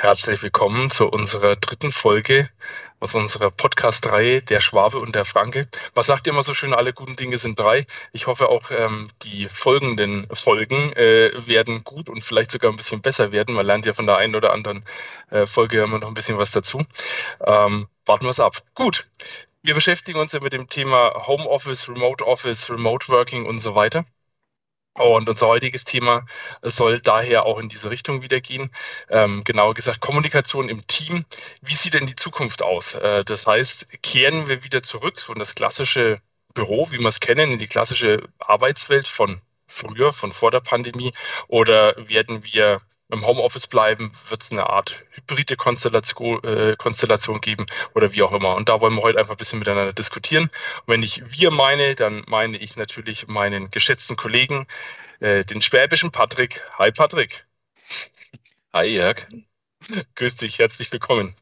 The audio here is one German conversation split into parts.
Herzlich willkommen zu unserer dritten Folge aus unserer Podcast-Reihe Der Schwabe und der Franke. Was sagt ihr immer so schön? Alle guten Dinge sind drei. Ich hoffe auch, ähm, die folgenden Folgen äh, werden gut und vielleicht sogar ein bisschen besser werden. Man lernt ja von der einen oder anderen äh, Folge immer noch ein bisschen was dazu. Ähm, warten wir es ab. Gut. Wir beschäftigen uns ja mit dem Thema Homeoffice, Remote Office, Remote Working und so weiter. Und unser heutiges Thema soll daher auch in diese Richtung wieder gehen. Ähm, genauer gesagt, Kommunikation im Team. Wie sieht denn die Zukunft aus? Äh, das heißt, kehren wir wieder zurück von das klassische Büro, wie wir es kennen, in die klassische Arbeitswelt von früher, von vor der Pandemie? Oder werden wir im Homeoffice bleiben, wird es eine Art hybride Konstellation, äh, Konstellation geben oder wie auch immer. Und da wollen wir heute einfach ein bisschen miteinander diskutieren. Und wenn ich wir meine, dann meine ich natürlich meinen geschätzten Kollegen, äh, den schwäbischen Patrick. Hi Patrick. Hi Jörg. Grüß dich, herzlich willkommen.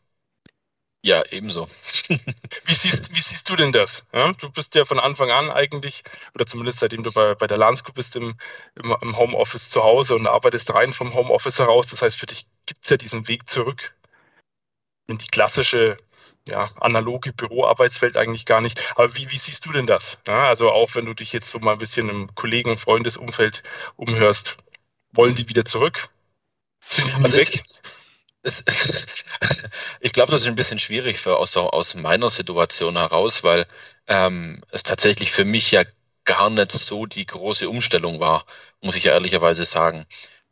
Ja, ebenso. wie, siehst, wie siehst du denn das? Ja, du bist ja von Anfang an eigentlich, oder zumindest seitdem du bei, bei der Landsco bist, im, im, im, Homeoffice zu Hause und arbeitest rein vom Homeoffice heraus. Das heißt, für dich gibt es ja diesen Weg zurück in die klassische, ja, analoge Büroarbeitswelt eigentlich gar nicht. Aber wie, wie siehst du denn das? Ja, also auch wenn du dich jetzt so mal ein bisschen im Kollegen- und Freundesumfeld umhörst, wollen die wieder zurück? Sind die also weg? Ich, es, ich glaube, das ist ein bisschen schwierig für, aus, aus meiner Situation heraus, weil ähm, es tatsächlich für mich ja gar nicht so die große Umstellung war, muss ich ja ehrlicherweise sagen.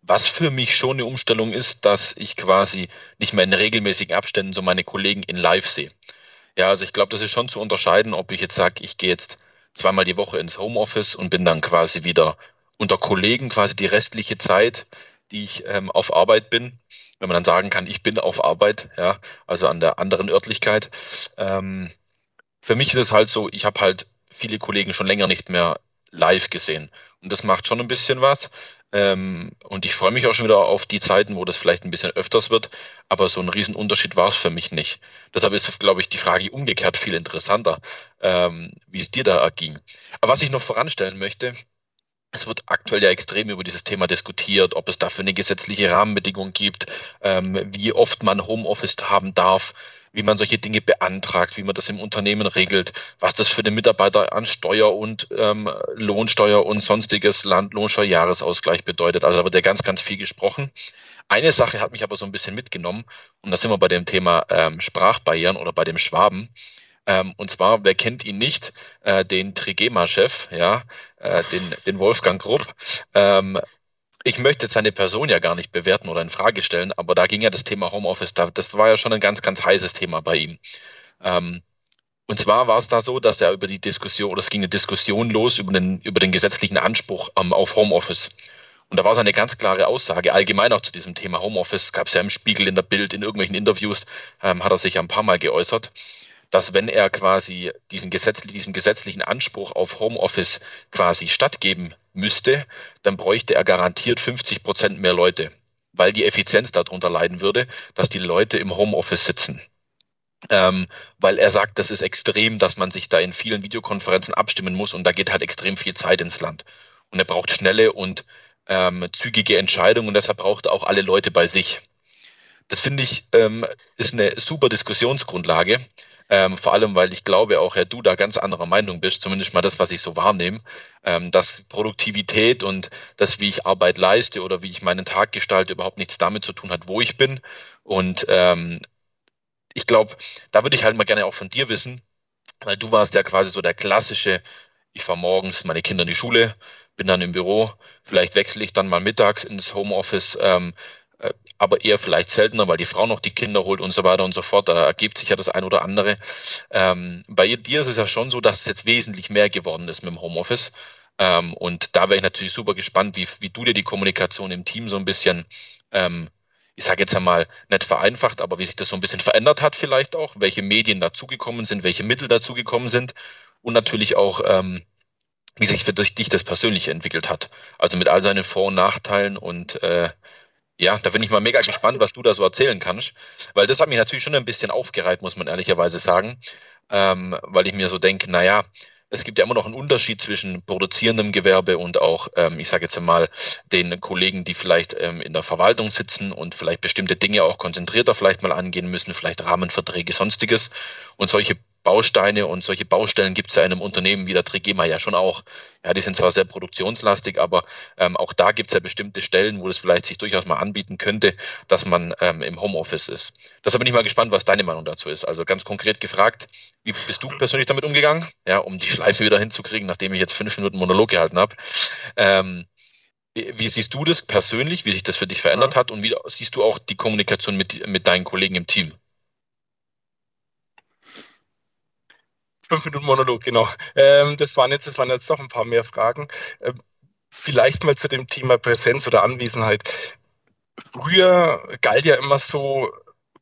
Was für mich schon eine Umstellung ist, dass ich quasi nicht mehr in regelmäßigen Abständen so meine Kollegen in Live sehe. Ja, also ich glaube, das ist schon zu unterscheiden, ob ich jetzt sage, ich gehe jetzt zweimal die Woche ins Homeoffice und bin dann quasi wieder unter Kollegen quasi die restliche Zeit, die ich ähm, auf Arbeit bin wenn man dann sagen kann, ich bin auf Arbeit, ja, also an der anderen Örtlichkeit. Ähm, für mich ist es halt so, ich habe halt viele Kollegen schon länger nicht mehr live gesehen. Und das macht schon ein bisschen was. Ähm, und ich freue mich auch schon wieder auf die Zeiten, wo das vielleicht ein bisschen öfters wird. Aber so ein Riesenunterschied war es für mich nicht. Deshalb ist, glaube ich, die Frage umgekehrt viel interessanter, ähm, wie es dir da erging. Aber was ich noch voranstellen möchte, es wird aktuell ja extrem über dieses Thema diskutiert, ob es dafür eine gesetzliche Rahmenbedingung gibt, ähm, wie oft man Homeoffice haben darf, wie man solche Dinge beantragt, wie man das im Unternehmen regelt, was das für den Mitarbeiter an Steuer und ähm, Lohnsteuer und sonstiges Landlohnsteuerjahresausgleich bedeutet. Also da wird ja ganz, ganz viel gesprochen. Eine Sache hat mich aber so ein bisschen mitgenommen, und da sind wir bei dem Thema ähm, Sprachbarrieren oder bei dem Schwaben. Ähm, und zwar, wer kennt ihn nicht? Äh, den Trigema-Chef, ja, äh, den, den Wolfgang Grupp. Ähm, ich möchte jetzt seine Person ja gar nicht bewerten oder in Frage stellen, aber da ging ja das Thema Homeoffice, da, das war ja schon ein ganz, ganz heißes Thema bei ihm. Ähm, und zwar war es da so, dass er über die Diskussion, oder es ging eine Diskussion los über den, über den gesetzlichen Anspruch ähm, auf Homeoffice. Und da war seine ganz klare Aussage, allgemein auch zu diesem Thema Homeoffice, gab es ja im Spiegel, in der Bild, in irgendwelchen Interviews, ähm, hat er sich ja ein paar Mal geäußert dass wenn er quasi diesen Gesetz, diesem gesetzlichen Anspruch auf Homeoffice quasi stattgeben müsste, dann bräuchte er garantiert 50 Prozent mehr Leute, weil die Effizienz darunter leiden würde, dass die Leute im Homeoffice sitzen. Ähm, weil er sagt, das ist extrem, dass man sich da in vielen Videokonferenzen abstimmen muss und da geht halt extrem viel Zeit ins Land. Und er braucht schnelle und ähm, zügige Entscheidungen und deshalb braucht er auch alle Leute bei sich. Das finde ich ähm, ist eine super Diskussionsgrundlage. Ähm, vor allem, weil ich glaube auch, Herr, du da ganz anderer Meinung bist, zumindest mal das, was ich so wahrnehme, ähm, dass Produktivität und das, wie ich Arbeit leiste oder wie ich meinen Tag gestalte, überhaupt nichts damit zu tun hat, wo ich bin. Und ähm, ich glaube, da würde ich halt mal gerne auch von dir wissen, weil du warst ja quasi so der klassische, ich fahre morgens meine Kinder in die Schule, bin dann im Büro, vielleicht wechsle ich dann mal mittags ins Homeoffice, ähm, äh, aber eher vielleicht seltener, weil die Frau noch die Kinder holt und so weiter und so fort. Da ergibt sich ja das ein oder andere. Ähm, bei dir ist es ja schon so, dass es jetzt wesentlich mehr geworden ist mit dem Homeoffice. Ähm, und da wäre ich natürlich super gespannt, wie, wie du dir die Kommunikation im Team so ein bisschen, ähm, ich sage jetzt einmal, nicht vereinfacht, aber wie sich das so ein bisschen verändert hat vielleicht auch, welche Medien dazugekommen sind, welche Mittel dazugekommen sind und natürlich auch, ähm, wie sich für dich das persönlich entwickelt hat. Also mit all seinen Vor- und Nachteilen und äh, ja, da bin ich mal mega gespannt, was du da so erzählen kannst, weil das hat mich natürlich schon ein bisschen aufgereiht, muss man ehrlicherweise sagen, ähm, weil ich mir so denke, naja, es gibt ja immer noch einen Unterschied zwischen produzierendem Gewerbe und auch, ähm, ich sage jetzt mal, den Kollegen, die vielleicht ähm, in der Verwaltung sitzen und vielleicht bestimmte Dinge auch konzentrierter vielleicht mal angehen müssen, vielleicht Rahmenverträge, sonstiges. Und solche Bausteine und solche Baustellen gibt es ja in einem Unternehmen wie der Trigema ja schon auch. Ja, die sind zwar sehr produktionslastig, aber ähm, auch da gibt es ja bestimmte Stellen, wo es vielleicht sich durchaus mal anbieten könnte, dass man ähm, im Homeoffice ist. Deshalb bin ich mal gespannt, was deine Meinung dazu ist. Also ganz konkret gefragt, wie bist du persönlich damit umgegangen? Ja, um die Schleife wieder hinzukriegen, nachdem ich jetzt fünf Minuten Monolog gehalten habe. Ähm, wie siehst du das persönlich, wie sich das für dich verändert hat und wie siehst du auch die Kommunikation mit, mit deinen Kollegen im Team? Fünf Minuten Monolog, genau. Ähm, das, waren jetzt, das waren jetzt doch ein paar mehr Fragen. Ähm, vielleicht mal zu dem Thema Präsenz oder Anwesenheit. Früher galt ja immer so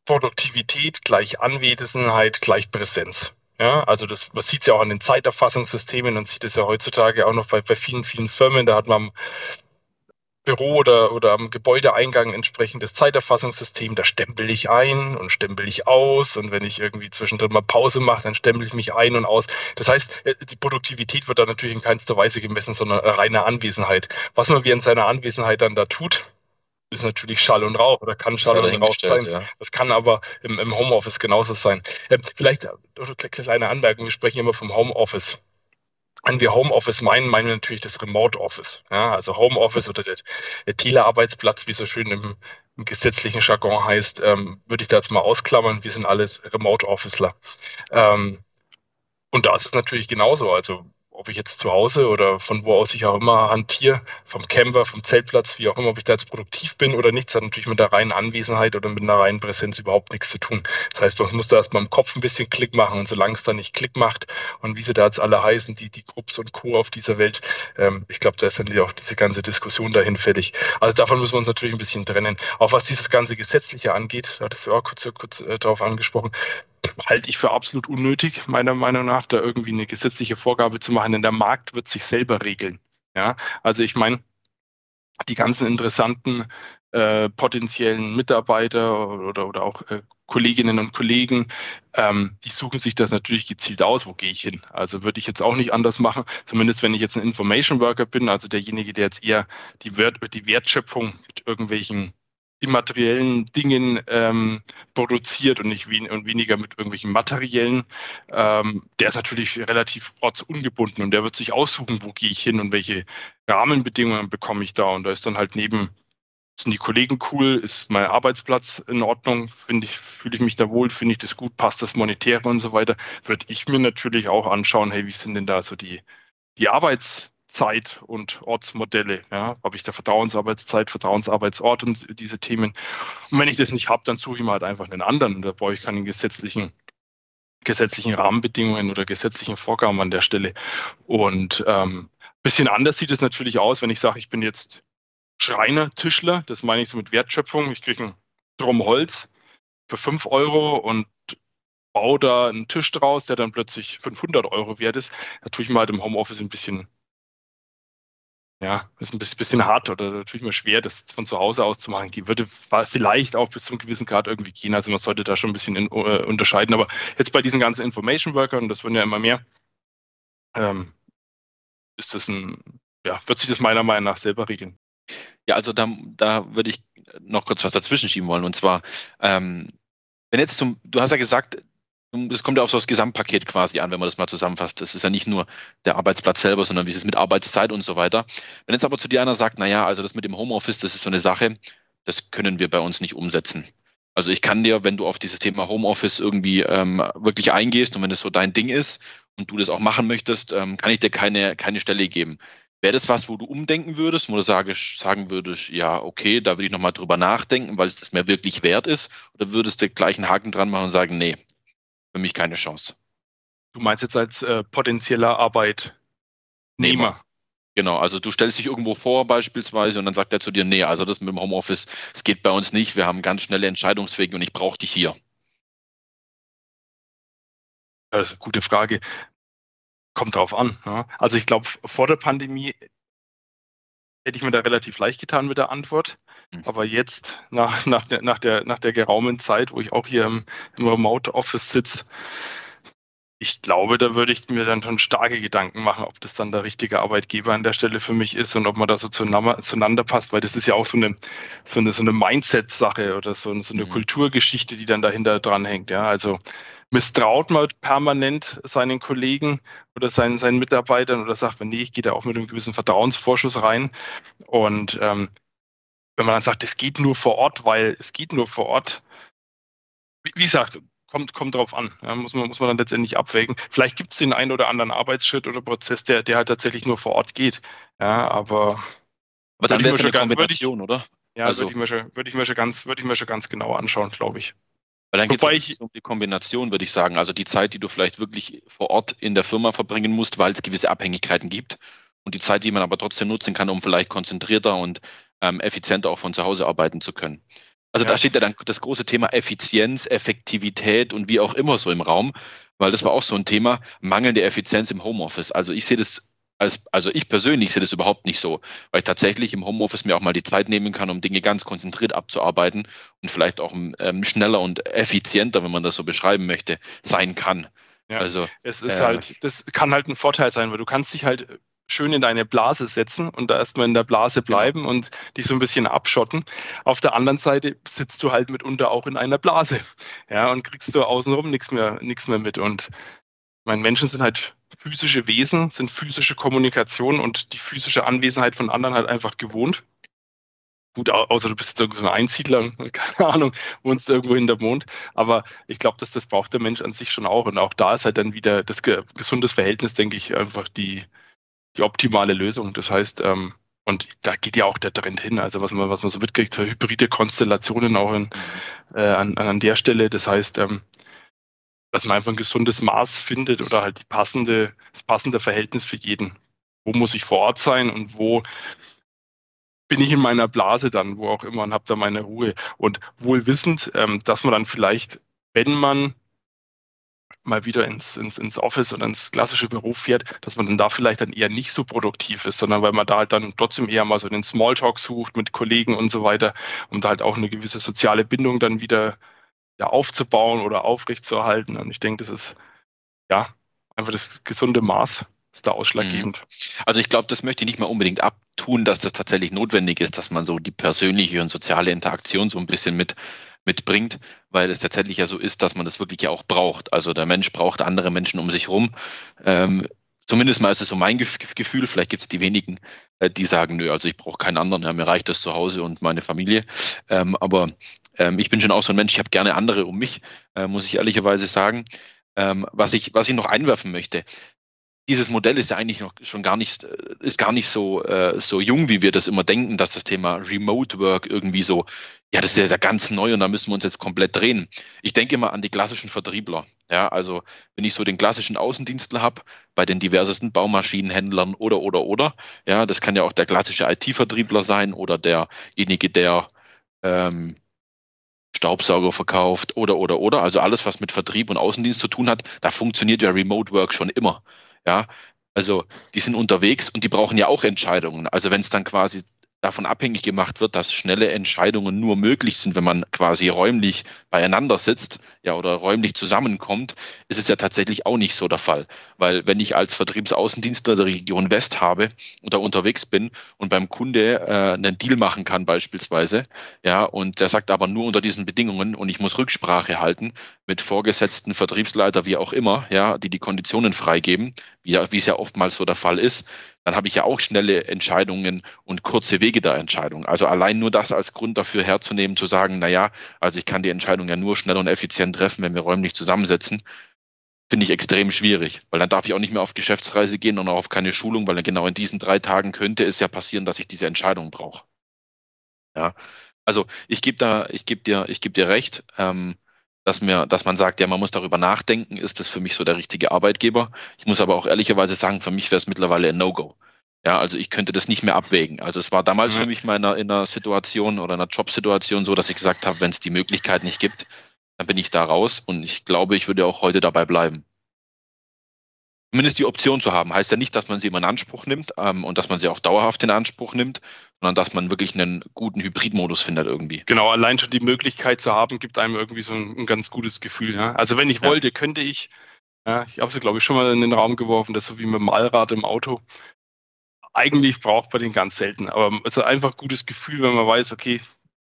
Produktivität gleich Anwesenheit gleich Präsenz. Ja, also das, man sieht es ja auch an den Zeiterfassungssystemen und sieht es ja heutzutage auch noch bei, bei vielen, vielen Firmen. Da hat man Büro oder, oder am Gebäudeeingang entsprechendes Zeiterfassungssystem, da stempel ich ein und stempel ich aus und wenn ich irgendwie zwischendrin mal Pause mache, dann stempel ich mich ein und aus. Das heißt, äh, die Produktivität wird da natürlich in keinster Weise gemessen, sondern reine Anwesenheit. Was man wie in seiner Anwesenheit dann da tut, ist natürlich Schall und Rauch oder kann Schall und Rauch sein. Ja. Das kann aber im, im Homeoffice genauso sein. Ähm, vielleicht eine kleine Anmerkung, wir sprechen immer vom Homeoffice. Wenn wir Homeoffice meinen, meinen wir natürlich das Remote Office. Ja, also Homeoffice oder der, der Telearbeitsplatz, wie so schön im, im gesetzlichen Jargon heißt, ähm, würde ich da jetzt mal ausklammern. Wir sind alles Remote Officeler. Ähm, und da ist es natürlich genauso. Also ob ich jetzt zu Hause oder von wo aus ich auch immer hantiere, vom Camper, vom Zeltplatz, wie auch immer, ob ich da jetzt produktiv bin oder nicht, das hat natürlich mit der reinen Anwesenheit oder mit einer reinen Präsenz überhaupt nichts zu tun. Das heißt, man muss da erstmal im Kopf ein bisschen Klick machen und solange es da nicht Klick macht und wie sie da jetzt alle heißen, die, die Grupps und Co. auf dieser Welt, ähm, ich glaube, da ist dann auch diese ganze Diskussion dahin fertig. Also davon müssen wir uns natürlich ein bisschen trennen. Auch was dieses ganze Gesetzliche angeht, da hattest du auch kurz, kurz äh, darauf angesprochen, halte ich für absolut unnötig, meiner Meinung nach, da irgendwie eine gesetzliche Vorgabe zu machen, denn der Markt wird sich selber regeln. Ja, also ich meine, die ganzen interessanten äh, potenziellen Mitarbeiter oder, oder auch äh, Kolleginnen und Kollegen, ähm, die suchen sich das natürlich gezielt aus, wo gehe ich hin. Also würde ich jetzt auch nicht anders machen, zumindest wenn ich jetzt ein Information Worker bin, also derjenige, der jetzt eher die, Wert, die Wertschöpfung mit irgendwelchen immateriellen Dingen ähm, produziert und nicht wen und weniger mit irgendwelchen materiellen. Ähm, der ist natürlich relativ ortsungebunden und der wird sich aussuchen, wo gehe ich hin und welche Rahmenbedingungen bekomme ich da. Und da ist dann halt neben, sind die Kollegen cool, ist mein Arbeitsplatz in Ordnung, finde ich, fühle ich mich da wohl, finde ich das gut, passt das Monetäre und so weiter, würde ich mir natürlich auch anschauen, hey, wie sind denn da so die, die Arbeits- Zeit- und Ortsmodelle. Ja, habe ich da Vertrauensarbeitszeit, Vertrauensarbeitsort und diese Themen. Und wenn ich das nicht habe, dann suche ich mir halt einfach einen anderen. Da brauche ich keine gesetzlichen, gesetzlichen Rahmenbedingungen oder gesetzlichen Vorgaben an der Stelle. Und ähm, bisschen anders sieht es natürlich aus, wenn ich sage, ich bin jetzt Schreiner, Tischler. Das meine ich so mit Wertschöpfung. Ich kriege einen Drum Holz für 5 Euro und baue da einen Tisch draus, der dann plötzlich 500 Euro wert ist. Da tue ich mir halt im Homeoffice ein bisschen ja, ist ein bisschen hart oder natürlich mal schwer, das von zu Hause aus zu machen. Die würde vielleicht auch bis zu einem gewissen Grad irgendwie gehen. Also man sollte da schon ein bisschen in, uh, unterscheiden. Aber jetzt bei diesen ganzen Information Workern, das werden ja immer mehr, ähm, ist das ein, ja, wird sich das meiner Meinung nach selber regeln. Ja, also da, da würde ich noch kurz was dazwischen schieben wollen. Und zwar, ähm, wenn jetzt zum, du hast ja gesagt, es kommt ja auf so das Gesamtpaket quasi an, wenn man das mal zusammenfasst. Das ist ja nicht nur der Arbeitsplatz selber, sondern wie ist es mit Arbeitszeit und so weiter. Wenn jetzt aber zu dir einer sagt, naja, also das mit dem Homeoffice, das ist so eine Sache, das können wir bei uns nicht umsetzen. Also ich kann dir, wenn du auf dieses Thema Homeoffice irgendwie ähm, wirklich eingehst und wenn das so dein Ding ist und du das auch machen möchtest, ähm, kann ich dir keine, keine Stelle geben. Wäre das was, wo du umdenken würdest, wo du sage, sagen würdest, ja, okay, da würde ich nochmal drüber nachdenken, weil es das mir wirklich wert ist? Oder würdest du gleich einen Haken dran machen und sagen, nee, für mich keine Chance. Du meinst jetzt als äh, potenzieller Arbeitnehmer? Genau, also du stellst dich irgendwo vor beispielsweise und dann sagt er zu dir, nee, also das mit dem Homeoffice, es geht bei uns nicht, wir haben ganz schnelle Entscheidungswege und ich brauche dich hier. Das ist eine gute Frage. Kommt drauf an. Ja. Also ich glaube, vor der Pandemie hätte ich mir da relativ leicht getan mit der Antwort. Mhm. Aber jetzt, nach, nach, der, nach, der, nach der geraumen Zeit, wo ich auch hier im, im Remote Office sitze, ich glaube, da würde ich mir dann schon starke Gedanken machen, ob das dann der richtige Arbeitgeber an der Stelle für mich ist und ob man da so zueinander passt, weil das ist ja auch so eine, so eine, so eine Mindset-Sache oder so, so eine mhm. Kulturgeschichte, die dann dahinter dran hängt. Ja, also misstraut man permanent seinen Kollegen oder seinen, seinen Mitarbeitern oder sagt man, nee, ich gehe da auch mit einem gewissen Vertrauensvorschuss rein. Und ähm, wenn man dann sagt, es geht nur vor Ort, weil es geht nur vor Ort, wie, wie gesagt, kommt, kommt drauf an. Ja, muss, man, muss man dann letztendlich abwägen. Vielleicht gibt es den einen oder anderen Arbeitsschritt oder Prozess, der, der halt tatsächlich nur vor Ort geht. Ja, aber. Aber dann wäre es eine Kombination, ich, oder? Ja, also, würde ich, mir schon, würd ich, mir schon ganz, würd ich mir schon ganz genau anschauen, glaube ich. Weil dann geht es um die Kombination, würde ich sagen. Also die Zeit, die du vielleicht wirklich vor Ort in der Firma verbringen musst, weil es gewisse Abhängigkeiten gibt. Und die Zeit, die man aber trotzdem nutzen kann, um vielleicht konzentrierter und ähm, effizienter auch von zu Hause arbeiten zu können. Also ja. da steht ja dann das große Thema Effizienz, Effektivität und wie auch immer so im Raum, weil das war auch so ein Thema, mangelnde Effizienz im Homeoffice. Also ich sehe das als, also ich persönlich sehe das überhaupt nicht so, weil ich tatsächlich im Homeoffice mir auch mal die Zeit nehmen kann, um Dinge ganz konzentriert abzuarbeiten und vielleicht auch ähm, schneller und effizienter, wenn man das so beschreiben möchte, sein kann. Ja, also es ist äh, halt, das kann halt ein Vorteil sein, weil du kannst dich halt schön in deine Blase setzen und da erstmal in der Blase genau. bleiben und dich so ein bisschen abschotten. Auf der anderen Seite sitzt du halt mitunter auch in einer Blase. Ja, und kriegst du außenrum nichts mehr, nichts mehr mit. Und meine Menschen sind halt physische Wesen, sind physische Kommunikation und die physische Anwesenheit von anderen halt einfach gewohnt. Gut, außer du bist jetzt so ein Einsiedler, keine Ahnung, wohnst irgendwo in der Mond. Aber ich glaube, dass das braucht der Mensch an sich schon auch. Und auch da ist halt dann wieder das gesundes Verhältnis, denke ich, einfach die, die optimale Lösung. Das heißt, ähm, und da geht ja auch der Trend hin. Also was man, was man so mitkriegt, hybride Konstellationen auch in, äh, an, an der Stelle. Das heißt, ähm, dass man einfach ein gesundes Maß findet oder halt die passende, das passende Verhältnis für jeden. Wo muss ich vor Ort sein und wo bin ich in meiner Blase dann, wo auch immer und habe da meine Ruhe. Und wohl wissend, ähm, dass man dann vielleicht, wenn man mal wieder ins, ins, ins Office oder ins klassische Büro fährt, dass man dann da vielleicht dann eher nicht so produktiv ist, sondern weil man da halt dann trotzdem eher mal so den Smalltalk sucht mit Kollegen und so weiter, um da halt auch eine gewisse soziale Bindung dann wieder ja, aufzubauen oder aufrechtzuerhalten. Und ich denke, das ist ja einfach das gesunde Maß ist da ausschlaggebend. Mhm. Also ich glaube, das möchte ich nicht mal unbedingt abtun, dass das tatsächlich notwendig ist, dass man so die persönliche und soziale Interaktion so ein bisschen mit mitbringt, weil es tatsächlich ja so ist, dass man das wirklich ja auch braucht. Also der Mensch braucht andere Menschen um sich rum. Ähm, zumindest mal ist es so mein Gefühl. Vielleicht gibt es die wenigen, äh, die sagen, nö, also ich brauche keinen anderen, ja, mir reicht das zu Hause und meine Familie. Ähm, aber ähm, ich bin schon auch so ein Mensch, ich habe gerne andere um mich, äh, muss ich ehrlicherweise sagen. Ähm, was, ich, was ich noch einwerfen möchte, dieses Modell ist ja eigentlich noch schon gar nicht, äh, ist gar nicht so, äh, so jung, wie wir das immer denken, dass das Thema Remote Work irgendwie so, ja, das ist ja ganz neu und da müssen wir uns jetzt komplett drehen. Ich denke mal an die klassischen Vertriebler. Ja, also wenn ich so den klassischen Außendienstler habe, bei den diversesten Baumaschinenhändlern oder, oder, oder, ja, das kann ja auch der klassische IT-Vertriebler sein oder derjenige, der ähm, Staubsauger verkauft oder, oder, oder. Also alles, was mit Vertrieb und Außendienst zu tun hat, da funktioniert ja Remote Work schon immer. Ja, also die sind unterwegs und die brauchen ja auch Entscheidungen. Also wenn es dann quasi davon abhängig gemacht wird, dass schnelle Entscheidungen nur möglich sind, wenn man quasi räumlich beieinander sitzt, ja, oder räumlich zusammenkommt, ist es ja tatsächlich auch nicht so der Fall. Weil wenn ich als Vertriebsaußendienstler der Region West habe und da unterwegs bin und beim Kunde äh, einen Deal machen kann beispielsweise, ja, und der sagt aber nur unter diesen Bedingungen und ich muss Rücksprache halten mit vorgesetzten Vertriebsleiter, wie auch immer, ja, die die Konditionen freigeben, wie, wie es ja oftmals so der Fall ist, dann habe ich ja auch schnelle Entscheidungen und kurze Wege der Entscheidung. Also allein nur das als Grund dafür herzunehmen, zu sagen, na ja, also ich kann die Entscheidung ja nur schnell und effizient treffen, wenn wir räumlich zusammensetzen, finde ich extrem schwierig, weil dann darf ich auch nicht mehr auf Geschäftsreise gehen und auch auf keine Schulung, weil dann genau in diesen drei Tagen könnte es ja passieren, dass ich diese Entscheidung brauche. Ja, also ich gebe da, ich gebe dir, ich gebe dir recht. Ähm, dass, mir, dass man sagt, ja, man muss darüber nachdenken, ist das für mich so der richtige Arbeitgeber. Ich muss aber auch ehrlicherweise sagen, für mich wäre es mittlerweile ein No-Go. Ja, also ich könnte das nicht mehr abwägen. Also es war damals für mich mal in einer, in einer Situation oder einer Jobsituation so, dass ich gesagt habe, wenn es die Möglichkeit nicht gibt, dann bin ich da raus und ich glaube, ich würde auch heute dabei bleiben zumindest die Option zu haben. Heißt ja nicht, dass man sie immer in Anspruch nimmt ähm, und dass man sie auch dauerhaft in Anspruch nimmt, sondern dass man wirklich einen guten Hybridmodus findet irgendwie. Genau, allein schon die Möglichkeit zu haben, gibt einem irgendwie so ein, ein ganz gutes Gefühl. Ja? Also wenn ich ja. wollte, könnte ich Ja, ich habe sie, glaube ich, schon mal in den Raum geworfen, das so wie mit dem Allrad im Auto. Eigentlich braucht man den ganz selten, aber es ist einfach ein gutes Gefühl, wenn man weiß, okay,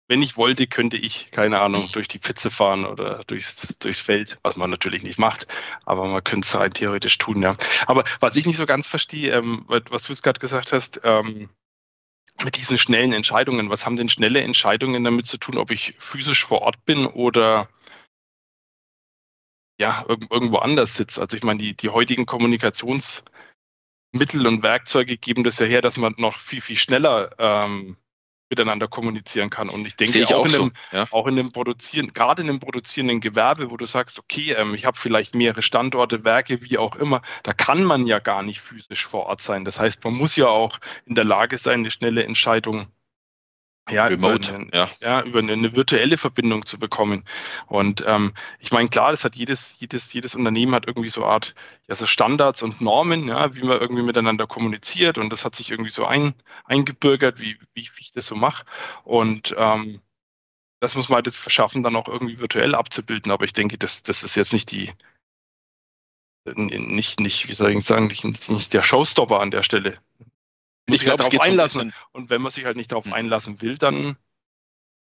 wenn ich wollte, könnte ich, keine Ahnung, durch die Pfütze fahren oder durchs, durchs Feld, was man natürlich nicht macht, aber man könnte es rein theoretisch tun, ja. Aber was ich nicht so ganz verstehe, ähm, was du jetzt gerade gesagt hast, ähm, mit diesen schnellen Entscheidungen, was haben denn schnelle Entscheidungen damit zu tun, ob ich physisch vor Ort bin oder ja, irgendwo anders sitze? Also ich meine, die, die heutigen Kommunikationsmittel und Werkzeuge geben das ja her, dass man noch viel, viel schneller ähm, miteinander kommunizieren kann. Und ich denke, ich auch, auch, in so. dem, ja. auch in dem Produzieren, gerade in dem produzierenden Gewerbe, wo du sagst, okay, ähm, ich habe vielleicht mehrere Standorte, Werke, wie auch immer, da kann man ja gar nicht physisch vor Ort sein. Das heißt, man muss ja auch in der Lage sein, eine schnelle Entscheidung ja, Remote, über, eine, ja. ja, über eine, eine virtuelle Verbindung zu bekommen. Und ähm, ich meine, klar, das hat jedes, jedes, jedes Unternehmen hat irgendwie so Art, ja, so Standards und Normen, ja, wie man irgendwie miteinander kommuniziert und das hat sich irgendwie so ein, eingebürgert, wie, wie, wie ich das so mache. Und ähm, das muss man halt jetzt verschaffen, dann auch irgendwie virtuell abzubilden. Aber ich denke, das, das ist jetzt nicht die, nicht, nicht, wie soll ich sagen, nicht, nicht der Showstopper an der Stelle ich glaube, halt es geht darauf einlassen. So ein bisschen, und wenn man sich halt nicht darauf Hm. einlassen will, dann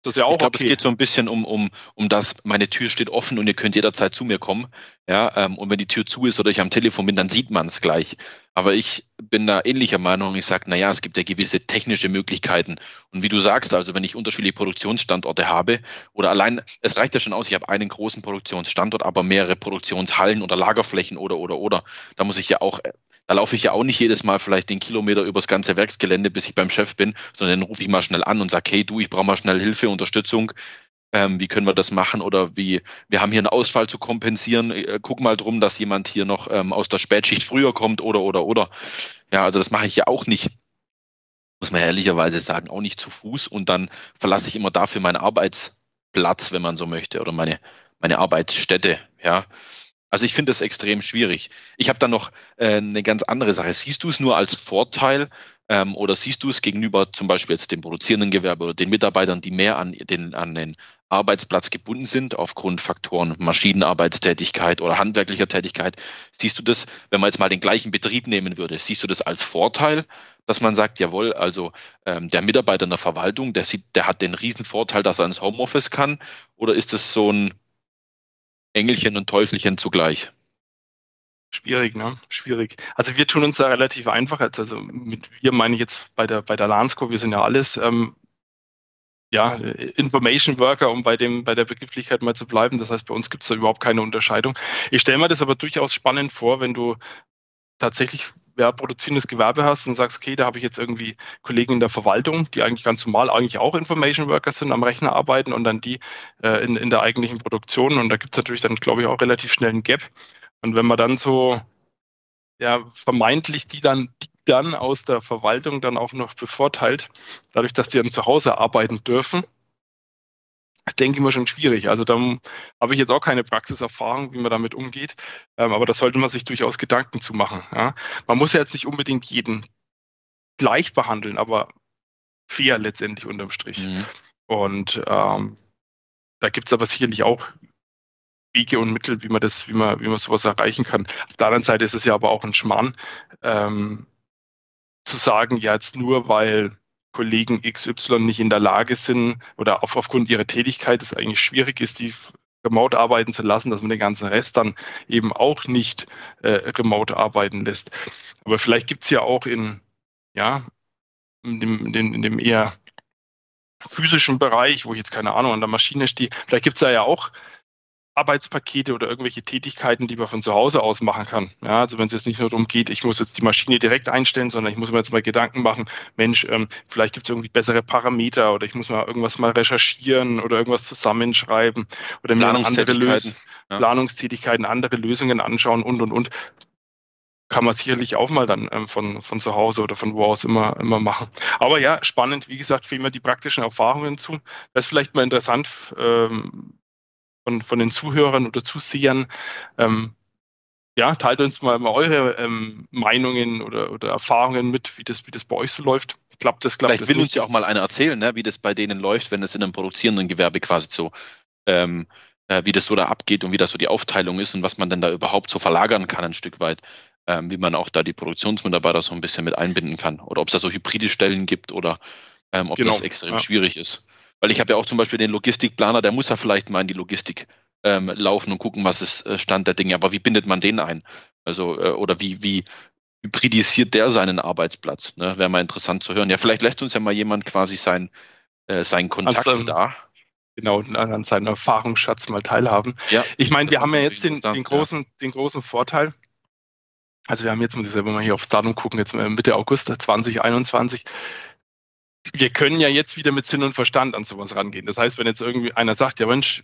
ist das ja auch ich glaube, okay. es geht so ein bisschen um, um, um das, meine Tür steht offen und ihr könnt jederzeit zu mir kommen. Ja, ähm, und wenn die Tür zu ist oder ich am Telefon bin, dann sieht man es gleich. Aber ich bin da ähnlicher Meinung. Ich sage, naja, es gibt ja gewisse technische Möglichkeiten. Und wie du sagst, also wenn ich unterschiedliche Produktionsstandorte habe oder allein, es reicht ja schon aus, ich habe einen großen Produktionsstandort, aber mehrere Produktionshallen oder Lagerflächen oder, oder, oder. Da muss ich ja auch da laufe ich ja auch nicht jedes Mal vielleicht den Kilometer übers ganze Werksgelände, bis ich beim Chef bin, sondern dann rufe ich mal schnell an und sage, hey du, ich brauche mal schnell Hilfe, Unterstützung. Ähm, wie können wir das machen? Oder wie, wir haben hier einen Ausfall zu kompensieren. Äh, guck mal drum, dass jemand hier noch ähm, aus der Spätschicht früher kommt oder, oder, oder. Ja, also das mache ich ja auch nicht, muss man ehrlicherweise sagen, auch nicht zu Fuß. Und dann verlasse ich immer dafür meinen Arbeitsplatz, wenn man so möchte, oder meine, meine Arbeitsstätte. Ja, also ich finde das extrem schwierig. Ich habe da noch äh, eine ganz andere Sache. Siehst du es nur als Vorteil ähm, oder siehst du es gegenüber zum Beispiel jetzt dem produzierenden Gewerbe oder den Mitarbeitern, die mehr an den, an den Arbeitsplatz gebunden sind aufgrund Faktoren Maschinenarbeitstätigkeit oder handwerklicher Tätigkeit? Siehst du das, wenn man jetzt mal den gleichen Betrieb nehmen würde, siehst du das als Vorteil, dass man sagt, jawohl, also ähm, der Mitarbeiter in der Verwaltung, der, sieht, der hat den riesen Vorteil, dass er ins Homeoffice kann? Oder ist das so ein Engelchen und Teufelchen zugleich. Schwierig, ne? Schwierig. Also wir tun uns da relativ einfach. Also mit wir meine ich jetzt bei der bei der Lansco, wir sind ja alles ähm, ja, Information Worker, um bei dem bei der Begrifflichkeit mal zu bleiben. Das heißt, bei uns gibt es da überhaupt keine Unterscheidung. Ich stelle mir das aber durchaus spannend vor, wenn du tatsächlich ja, produzierendes Gewerbe hast und sagst, okay, da habe ich jetzt irgendwie Kollegen in der Verwaltung, die eigentlich ganz normal eigentlich auch Information Workers sind, am Rechner arbeiten und dann die äh, in, in der eigentlichen Produktion. Und da gibt es natürlich dann, glaube ich, auch relativ schnell einen Gap. Und wenn man dann so, ja, vermeintlich die dann, die dann aus der Verwaltung dann auch noch bevorteilt, dadurch, dass die dann zu Hause arbeiten dürfen, denke ich mal schon schwierig. Also da habe ich jetzt auch keine Praxiserfahrung, wie man damit umgeht. Ähm, aber da sollte man sich durchaus Gedanken zu machen. Ja? Man muss ja jetzt nicht unbedingt jeden gleich behandeln, aber fair letztendlich unterm Strich. Mhm. Und ähm, da gibt es aber sicherlich auch Wege und Mittel, wie man das, wie man, wie man sowas erreichen kann. Auf der anderen Seite ist es ja aber auch ein Schmarrn, ähm, zu sagen, ja, jetzt nur weil Kollegen XY nicht in der Lage sind oder auf, aufgrund ihrer Tätigkeit es eigentlich schwierig ist, die remote arbeiten zu lassen, dass man den ganzen Rest dann eben auch nicht äh, remote arbeiten lässt. Aber vielleicht gibt es ja auch in, ja, in dem, in dem, eher physischen Bereich, wo ich jetzt keine Ahnung an der Maschine stehe, vielleicht gibt es da ja auch Arbeitspakete oder irgendwelche Tätigkeiten, die man von zu Hause aus machen kann. Ja, also wenn es jetzt nicht nur darum geht, ich muss jetzt die Maschine direkt einstellen, sondern ich muss mir jetzt mal Gedanken machen, Mensch, ähm, vielleicht gibt es irgendwie bessere Parameter oder ich muss mal irgendwas mal recherchieren oder irgendwas zusammenschreiben oder mir andere Lös ja. Planungstätigkeiten, andere Lösungen anschauen und und und kann man sicherlich auch mal dann ähm, von, von zu Hause oder von wo aus immer, immer machen. Aber ja, spannend, wie gesagt, fehlen mir die praktischen Erfahrungen zu. Das ist vielleicht mal interessant, ähm, von, von den Zuhörern oder Zusehern. Ähm, ja, teilt uns mal, mal eure ähm, Meinungen oder, oder Erfahrungen mit, wie das, wie das bei euch so läuft. Klappt das, klappt Vielleicht das will uns ja auch mal einer erzählen, ne, wie das bei denen läuft, wenn es in einem produzierenden Gewerbe quasi so ähm, äh, wie das so da abgeht und wie das so die Aufteilung ist und was man denn da überhaupt so verlagern kann ein Stück weit, ähm, wie man auch da die Produktionsmitarbeiter so ein bisschen mit einbinden kann oder ob es da so hybride Stellen gibt oder ähm, ob genau. das extrem ja. schwierig ist. Weil ich habe ja auch zum Beispiel den Logistikplaner, der muss ja vielleicht mal in die Logistik ähm, laufen und gucken, was ist äh, Stand der Dinge. Aber wie bindet man den ein? Also, äh, oder wie, wie hybridisiert der seinen Arbeitsplatz? Ne? Wäre mal interessant zu hören. Ja, vielleicht lässt uns ja mal jemand quasi sein, äh, seinen Kontakt also, da. Genau, an seinem Erfahrungsschatz mal teilhaben. Ja, ich meine, wir haben ja jetzt den, den, großen, ja. den großen Vorteil. Also wir haben jetzt, muss ich selber mal hier aufs Datum gucken, jetzt Mitte August 2021 wir können ja jetzt wieder mit Sinn und Verstand an sowas rangehen. Das heißt, wenn jetzt irgendwie einer sagt, ja Mensch,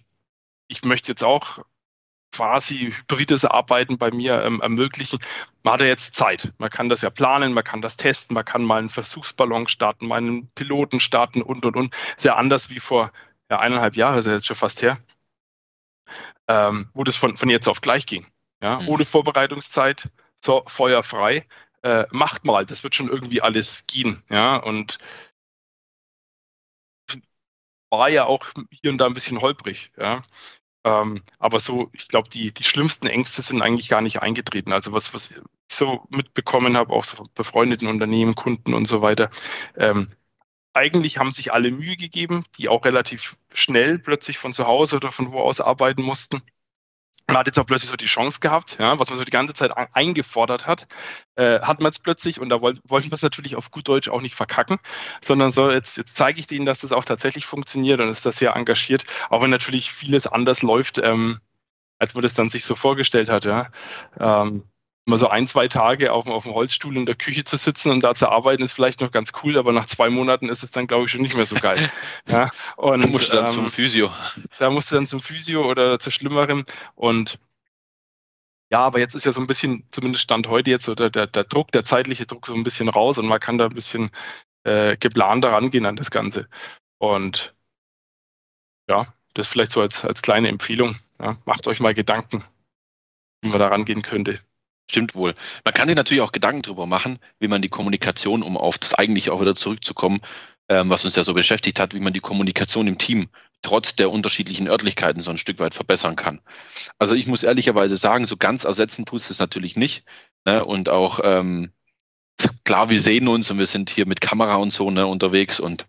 ich möchte jetzt auch quasi hybrides Arbeiten bei mir ähm, ermöglichen. Man hat ja jetzt Zeit. Man kann das ja planen, man kann das testen, man kann mal einen Versuchsballon starten, mal einen Piloten starten und, und, und. Sehr anders wie vor ja, eineinhalb Jahren, ist ja jetzt schon fast her, ähm, wo das von, von jetzt auf gleich ging. Ja? Mhm. Ohne Vorbereitungszeit, so feuerfrei. Äh, macht mal, das wird schon irgendwie alles gehen. Ja? Und war ja auch hier und da ein bisschen holprig. Ja. Ähm, aber so, ich glaube, die, die schlimmsten Ängste sind eigentlich gar nicht eingetreten. Also was, was ich so mitbekommen habe, auch so befreundeten Unternehmen, Kunden und so weiter. Ähm, eigentlich haben sich alle Mühe gegeben, die auch relativ schnell plötzlich von zu Hause oder von wo aus arbeiten mussten man hat jetzt auch plötzlich so die Chance gehabt, ja, was man so die ganze Zeit eingefordert hat, äh, hat man es plötzlich und da wollt, wollten wir es natürlich auf gut Deutsch auch nicht verkacken, sondern so, jetzt, jetzt zeige ich denen, dass das auch tatsächlich funktioniert und ist das sehr engagiert, auch wenn natürlich vieles anders läuft, ähm, als man das dann sich so vorgestellt hat, ja. Ähm, mal so ein, zwei Tage auf, auf dem Holzstuhl in der Küche zu sitzen und da zu arbeiten, ist vielleicht noch ganz cool, aber nach zwei Monaten ist es dann, glaube ich, schon nicht mehr so geil. ja, und, da musst du dann ähm, zum Physio. Da musst du dann zum Physio oder zu Schlimmerem und ja, aber jetzt ist ja so ein bisschen, zumindest Stand heute jetzt, oder der, der Druck, der zeitliche Druck so ein bisschen raus und man kann da ein bisschen äh, geplanter rangehen an das Ganze. Und ja, das vielleicht so als, als kleine Empfehlung. Ja, macht euch mal Gedanken, wie man da rangehen könnte. Stimmt wohl. Man kann sich natürlich auch Gedanken darüber machen, wie man die Kommunikation, um auf das eigentlich auch wieder zurückzukommen, ähm, was uns ja so beschäftigt hat, wie man die Kommunikation im Team trotz der unterschiedlichen Örtlichkeiten so ein Stück weit verbessern kann. Also ich muss ehrlicherweise sagen, so ganz ersetzen tust du es natürlich nicht. Ne? Und auch ähm, klar, wir sehen uns und wir sind hier mit Kamera und so ne, unterwegs und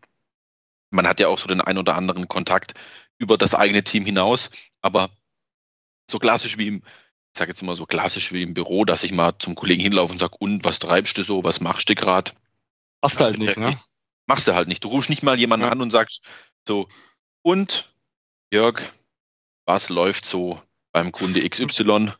man hat ja auch so den ein oder anderen Kontakt über das eigene Team hinaus. Aber so klassisch wie im ich sage jetzt immer so klassisch wie im Büro, dass ich mal zum Kollegen hinlaufe und sage, und was treibst du so, was machst du gerade? Machst du halt nicht, ne? Machst du halt nicht. Du rufst nicht mal jemanden ja. an und sagst so, und Jörg, was läuft so beim Kunde XY?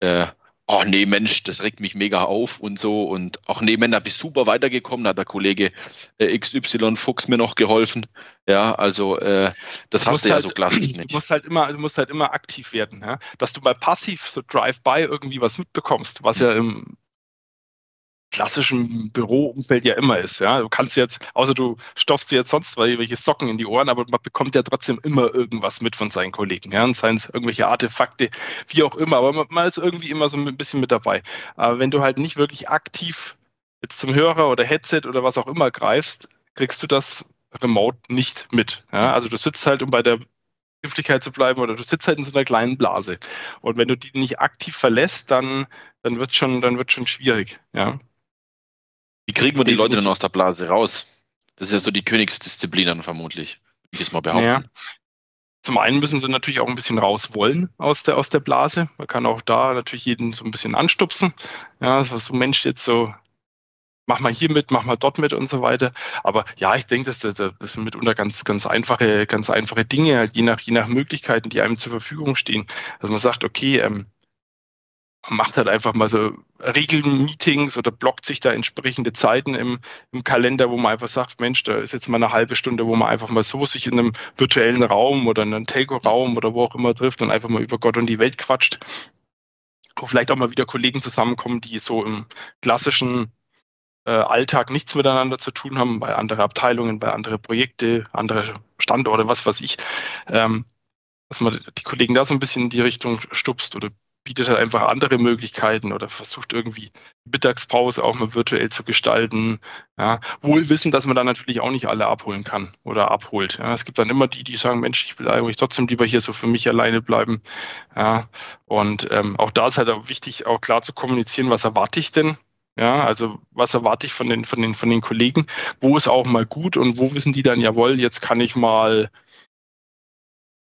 Äh, oh nee, Mensch, das regt mich mega auf und so. Und auch nee, Mensch, da bist super weitergekommen, da hat der Kollege äh, XY Fuchs mir noch geholfen. Ja, also äh, das du hast du ja halt, so klassisch nicht. Du musst halt immer, du musst halt immer aktiv werden, ja? dass du mal passiv so Drive-by irgendwie was mitbekommst, was ja im klassischen Büroumfeld ja immer ist. Ja, du kannst jetzt, außer du stopfst dir jetzt sonst welche Socken in die Ohren, aber man bekommt ja trotzdem immer irgendwas mit von seinen Kollegen. Ja, seien es irgendwelche Artefakte, wie auch immer, aber man, man, ist irgendwie immer so ein bisschen mit dabei. Aber wenn du halt nicht wirklich aktiv jetzt zum Hörer oder Headset oder was auch immer greifst, kriegst du das remote nicht mit. Ja, also du sitzt halt, um bei der Giftigkeit zu bleiben, oder du sitzt halt in so einer kleinen Blase. Und wenn du die nicht aktiv verlässt, dann, dann wird schon, dann wird schon schwierig. Ja. Wie kriegen wir die Leute denn aus der Blase raus? Das ist ja so die Königsdisziplin dann vermutlich, würde ich jetzt mal behaupten. Ja. Zum einen müssen sie natürlich auch ein bisschen raus wollen aus der, aus der Blase. Man kann auch da natürlich jeden so ein bisschen anstupsen. Ja, so Mensch jetzt so, mach mal hier mit, mach mal dort mit und so weiter. Aber ja, ich denke, das, das, das sind mitunter ganz, ganz einfache, ganz einfache Dinge, halt je nach, je nach Möglichkeiten, die einem zur Verfügung stehen. Dass man sagt, okay, ähm, macht halt einfach mal so Regelmeetings oder blockt sich da entsprechende Zeiten im, im Kalender, wo man einfach sagt, Mensch, da ist jetzt mal eine halbe Stunde, wo man einfach mal so sich in einem virtuellen Raum oder in einem Telco-Raum oder wo auch immer trifft und einfach mal über Gott und die Welt quatscht. Wo vielleicht auch mal wieder Kollegen zusammenkommen, die so im klassischen äh, Alltag nichts miteinander zu tun haben, bei anderen Abteilungen, bei anderen Projekte, andere Standorte, was weiß ich. Ähm, dass man die Kollegen da so ein bisschen in die Richtung stupst oder bietet halt einfach andere Möglichkeiten oder versucht irgendwie Mittagspause auch mal virtuell zu gestalten. Ja, wohl wissen, dass man dann natürlich auch nicht alle abholen kann oder abholt. Ja, es gibt dann immer die, die sagen, Mensch, ich will eigentlich trotzdem lieber hier so für mich alleine bleiben. Ja, und ähm, auch da ist halt auch wichtig, auch klar zu kommunizieren, was erwarte ich denn? Ja, also was erwarte ich von den, von den, von den Kollegen? Wo ist auch mal gut und wo wissen die dann, jawohl, jetzt kann ich mal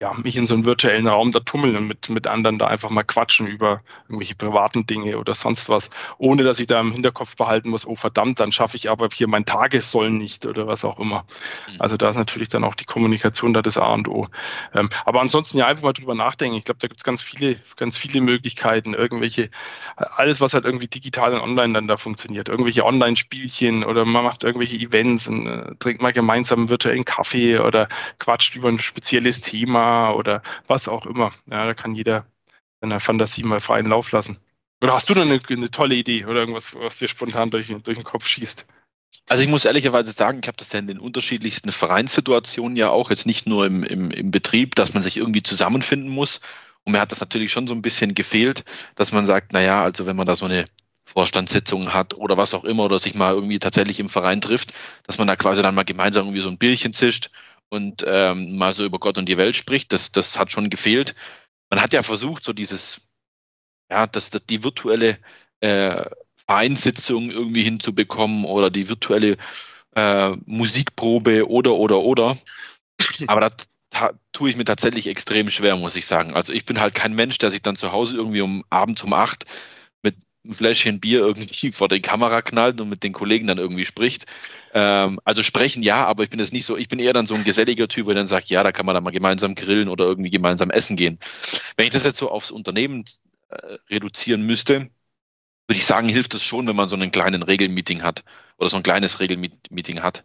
ja, mich in so einen virtuellen Raum da tummeln und mit, mit anderen da einfach mal quatschen über irgendwelche privaten Dinge oder sonst was, ohne dass ich da im Hinterkopf behalten muss, oh verdammt, dann schaffe ich aber hier mein Tagessoll nicht oder was auch immer. Mhm. Also da ist natürlich dann auch die Kommunikation da das A und O. Ähm, aber ansonsten ja einfach mal drüber nachdenken. Ich glaube, da gibt es ganz viele, ganz viele Möglichkeiten, irgendwelche, alles, was halt irgendwie digital und online dann da funktioniert, irgendwelche Online-Spielchen oder man macht irgendwelche Events und äh, trinkt mal gemeinsam einen virtuellen Kaffee oder quatscht über ein spezielles Thema oder was auch immer. Ja, da kann jeder seiner Fantasie mal freien Lauf lassen. Oder hast du da eine, eine tolle Idee oder irgendwas, was dir spontan durch, durch den Kopf schießt? Also ich muss ehrlicherweise sagen, ich habe das ja in den unterschiedlichsten Vereinssituationen ja auch, jetzt nicht nur im, im, im Betrieb, dass man sich irgendwie zusammenfinden muss. Und mir hat das natürlich schon so ein bisschen gefehlt, dass man sagt, naja, also wenn man da so eine Vorstandssitzung hat oder was auch immer oder sich mal irgendwie tatsächlich im Verein trifft, dass man da quasi dann mal gemeinsam irgendwie so ein Bierchen zischt und ähm, mal so über Gott und die Welt spricht. Das, das hat schon gefehlt. Man hat ja versucht, so dieses, ja, das, das die virtuelle äh, Vereinssitzung irgendwie hinzubekommen oder die virtuelle äh, Musikprobe oder oder oder. Aber da, da tue ich mir tatsächlich extrem schwer, muss ich sagen. Also ich bin halt kein Mensch, der sich dann zu Hause irgendwie um abends um acht ein Fläschchen Bier irgendwie vor die Kamera knallt und mit den Kollegen dann irgendwie spricht. Ähm, also sprechen ja, aber ich bin jetzt nicht so, ich bin eher dann so ein geselliger Typ, der dann sagt, ja, da kann man dann mal gemeinsam grillen oder irgendwie gemeinsam essen gehen. Wenn ich das jetzt so aufs Unternehmen äh, reduzieren müsste, würde ich sagen, hilft es schon, wenn man so einen kleinen Regelmeeting hat oder so ein kleines Regelmeeting hat.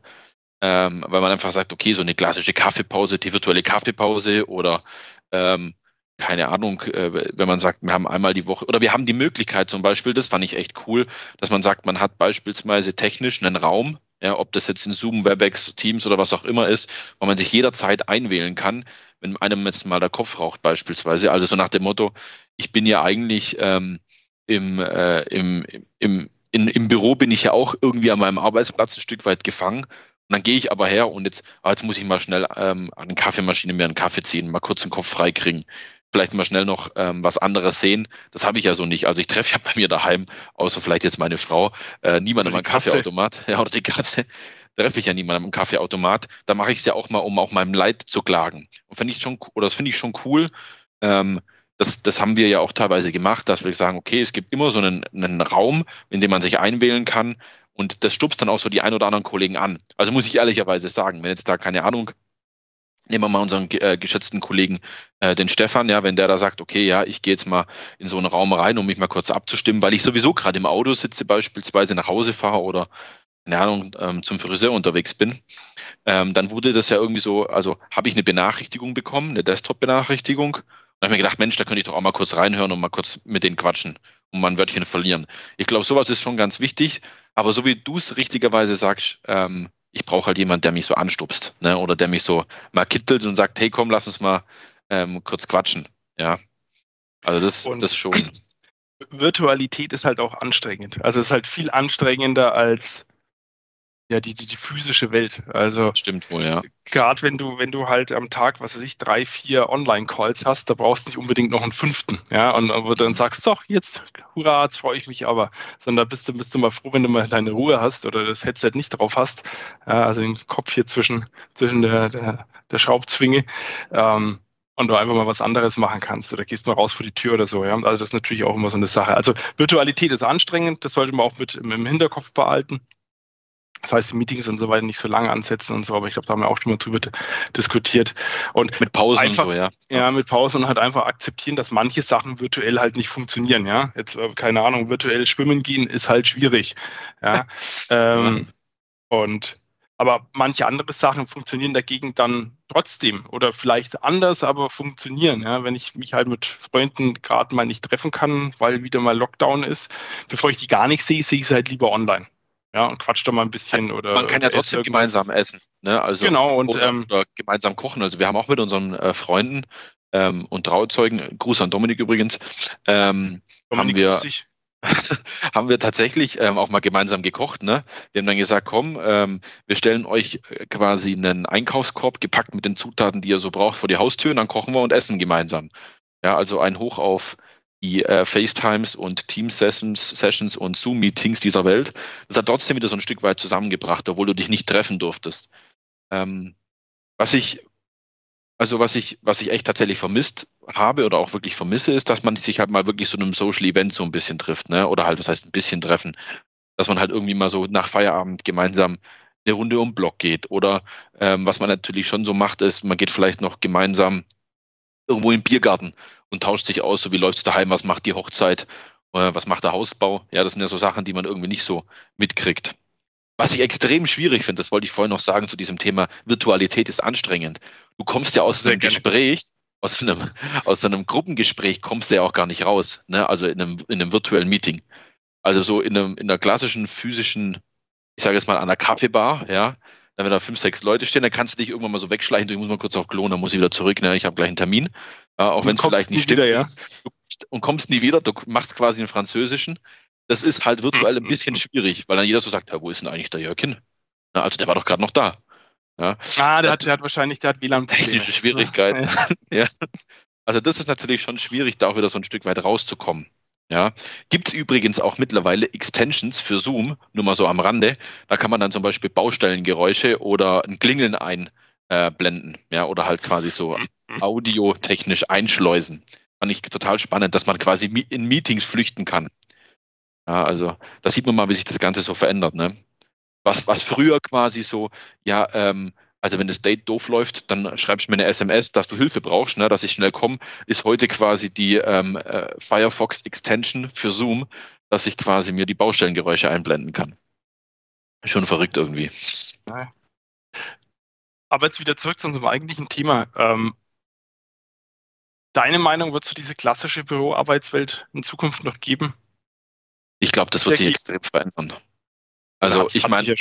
Ähm, weil man einfach sagt, okay, so eine klassische Kaffeepause, die virtuelle Kaffeepause oder ähm, keine Ahnung, äh, wenn man sagt, wir haben einmal die Woche oder wir haben die Möglichkeit zum Beispiel, das fand ich echt cool, dass man sagt, man hat beispielsweise technisch einen Raum, ja, ob das jetzt in Zoom, WebEx, Teams oder was auch immer ist, wo man sich jederzeit einwählen kann, wenn einem jetzt mal der Kopf raucht beispielsweise. Also so nach dem Motto, ich bin ja eigentlich ähm, im, äh, im, im, in, im Büro bin ich ja auch irgendwie an meinem Arbeitsplatz ein Stück weit gefangen. Und dann gehe ich aber her und jetzt, ah, jetzt muss ich mal schnell ähm, an die Kaffeemaschine mir einen Kaffee ziehen, mal kurz den Kopf freikriegen vielleicht mal schnell noch ähm, was anderes sehen. Das habe ich ja so nicht. Also ich treffe ja bei mir daheim, außer vielleicht jetzt meine Frau, äh, niemanden am Kaffeeautomat. Ja, oder die Katze. Treffe ich ja niemanden am Kaffeeautomat. Da mache ich es ja auch mal, um auch meinem Leid zu klagen. Und finde ich schon, oder das finde ich schon cool. Ähm, das, das haben wir ja auch teilweise gemacht, dass wir sagen, okay, es gibt immer so einen, einen Raum, in dem man sich einwählen kann. Und das stupst dann auch so die ein oder anderen Kollegen an. Also muss ich ehrlicherweise sagen, wenn jetzt da keine Ahnung, Nehmen wir mal unseren äh, geschätzten Kollegen, äh, den Stefan, ja, wenn der da sagt, okay, ja, ich gehe jetzt mal in so einen Raum rein, um mich mal kurz abzustimmen, weil ich sowieso gerade im Auto sitze, beispielsweise nach Hause fahre oder, keine Ahnung, ähm, zum Friseur unterwegs bin, ähm, dann wurde das ja irgendwie so, also habe ich eine Benachrichtigung bekommen, eine Desktop-Benachrichtigung, und habe mir gedacht, Mensch, da könnte ich doch auch mal kurz reinhören und mal kurz mit denen quatschen und mal ein Wörtchen verlieren. Ich glaube, sowas ist schon ganz wichtig, aber so wie du es richtigerweise sagst, ähm, ich brauche halt jemanden, der mich so anstupst, ne? Oder der mich so mal kittelt und sagt, hey komm, lass uns mal ähm, kurz quatschen. Ja. Also das, und das schon. Virtualität ist halt auch anstrengend. Also es ist halt viel anstrengender als ja, die, die, die physische Welt. Also stimmt wohl, ja. Gerade wenn du, wenn du halt am Tag, was weiß ich, drei, vier Online-Calls hast, da brauchst du nicht unbedingt noch einen fünften. Ja, und du dann sagst, doch, jetzt, hurra, jetzt freue ich mich aber. Sondern da bist du, bist du mal froh, wenn du mal deine Ruhe hast oder das Headset nicht drauf hast. Ja, also den Kopf hier zwischen, zwischen der, der, der Schraubzwinge. Ähm, und du einfach mal was anderes machen kannst oder gehst mal raus vor die Tür oder so. Ja? Also das ist natürlich auch immer so eine Sache. Also Virtualität ist anstrengend, das sollte man auch mit im Hinterkopf behalten. Das heißt, die Meetings und so weiter nicht so lange ansetzen und so, aber ich glaube, da haben wir auch schon mal drüber diskutiert. Und mit Pausen einfach, und so, ja. Ja, mit Pausen und halt einfach akzeptieren, dass manche Sachen virtuell halt nicht funktionieren, ja. Jetzt, äh, keine Ahnung, virtuell schwimmen gehen ist halt schwierig. Ja. ähm, und aber manche andere Sachen funktionieren dagegen dann trotzdem oder vielleicht anders, aber funktionieren. Ja? Wenn ich mich halt mit Freunden gerade mal nicht treffen kann, weil wieder mal Lockdown ist, bevor ich die gar nicht sehe, sehe ich sie halt lieber online ja, und quatscht da mal ein bisschen oder. Man kann ja trotzdem gemeinsam essen, ne? Also genau und oder, ähm, oder gemeinsam kochen. Also wir haben auch mit unseren äh, Freunden ähm, und Trauzeugen, Gruß an Dominik übrigens, ähm, Dominik haben wir haben wir tatsächlich ähm, auch mal gemeinsam gekocht. Ne? Wir haben dann gesagt, komm, ähm, wir stellen euch äh, quasi einen Einkaufskorb gepackt mit den Zutaten, die ihr so braucht, vor die Haustür und dann kochen wir und essen gemeinsam. Ja, also ein Hoch auf die äh, FaceTimes und Team-Sessions Sessions und Zoom-Meetings dieser Welt. Das hat trotzdem wieder so ein Stück weit zusammengebracht, obwohl du dich nicht treffen durftest. Ähm, was ich also was ich, was ich echt tatsächlich vermisst habe oder auch wirklich vermisse, ist, dass man sich halt mal wirklich so einem Social Event so ein bisschen trifft, ne? Oder halt, was heißt ein bisschen treffen, dass man halt irgendwie mal so nach Feierabend gemeinsam eine Runde um den Block geht. Oder ähm, was man natürlich schon so macht, ist, man geht vielleicht noch gemeinsam irgendwo den Biergarten und tauscht sich aus, so wie läuft's daheim, was macht die Hochzeit, äh, was macht der Hausbau. Ja, das sind ja so Sachen, die man irgendwie nicht so mitkriegt. Was ich extrem schwierig finde, das wollte ich vorhin noch sagen zu diesem Thema, Virtualität ist anstrengend. Du kommst ja aus einem Gespräch, aus einem, aus einem Gruppengespräch kommst du ja auch gar nicht raus, ne? also in einem, in einem virtuellen Meeting. Also so in, einem, in einer klassischen physischen, ich sage jetzt mal an einer Kaffeebar, ja, dann wenn da fünf, sechs Leute stehen, dann kannst du dich irgendwann mal so wegschleichen, du musst mal kurz auf Klo, dann muss ich wieder zurück, ne? ich habe gleich einen Termin, ja, auch wenn es vielleicht nicht stimmt. Wieder, ja. und kommst nie wieder, du machst quasi einen französischen, das ist halt virtuell ein bisschen schwierig, weil dann jeder so sagt, ja, wo ist denn eigentlich der Jörgchen? Na, also der war doch gerade noch da. Ja. Ah, der hat, der hat wahrscheinlich, der hat WLAN technische Schwierigkeiten. Ja. ja. Also das ist natürlich schon schwierig, da auch wieder so ein Stück weit rauszukommen. Ja, gibt es übrigens auch mittlerweile Extensions für Zoom, nur mal so am Rande. Da kann man dann zum Beispiel Baustellengeräusche oder ein Klingeln einblenden, äh, ja, oder halt quasi so mhm. audiotechnisch einschleusen. Fand ich total spannend, dass man quasi in Meetings flüchten kann. Ja, also da sieht man mal, wie sich das Ganze so verändert. Ne? Was, was früher quasi so, ja, ähm, also wenn das Date doof läuft, dann schreibst du mir eine SMS, dass du Hilfe brauchst, ne, dass ich schnell komme, ist heute quasi die ähm, äh, Firefox Extension für Zoom, dass ich quasi mir die Baustellengeräusche einblenden kann. Schon verrückt irgendwie. Aber jetzt wieder zurück zu unserem eigentlichen Thema. Ähm, deine Meinung, wird es diese klassische Büroarbeitswelt in Zukunft noch geben? Ich glaube, das wird sich extrem verändern. Also ich meine, ja.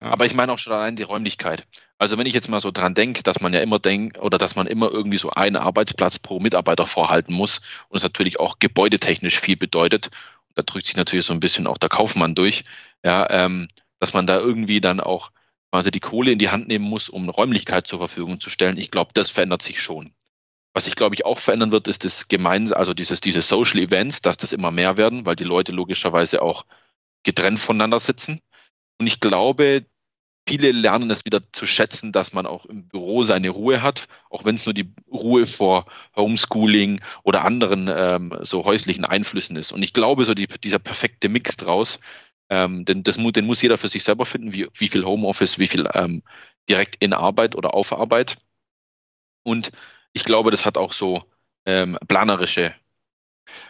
Aber ich meine auch schon allein die Räumlichkeit. Also wenn ich jetzt mal so dran denke, dass man ja immer denkt oder dass man immer irgendwie so einen Arbeitsplatz pro Mitarbeiter vorhalten muss und es natürlich auch gebäudetechnisch viel bedeutet, da drückt sich natürlich so ein bisschen auch der Kaufmann durch, ja, ähm, dass man da irgendwie dann auch quasi die Kohle in die Hand nehmen muss, um Räumlichkeit zur Verfügung zu stellen. Ich glaube, das verändert sich schon. Was sich, glaube ich, auch verändern wird, ist das gemeinsam, also dieses, diese Social Events, dass das immer mehr werden, weil die Leute logischerweise auch getrennt voneinander sitzen. Und ich glaube, viele lernen es wieder zu schätzen, dass man auch im Büro seine Ruhe hat, auch wenn es nur die Ruhe vor Homeschooling oder anderen ähm, so häuslichen Einflüssen ist. Und ich glaube, so die, dieser perfekte Mix draus, ähm, denn das, den muss jeder für sich selber finden, wie, wie viel Homeoffice, wie viel ähm, direkt in Arbeit oder auf Arbeit. Und ich glaube, das hat auch so ähm, planerische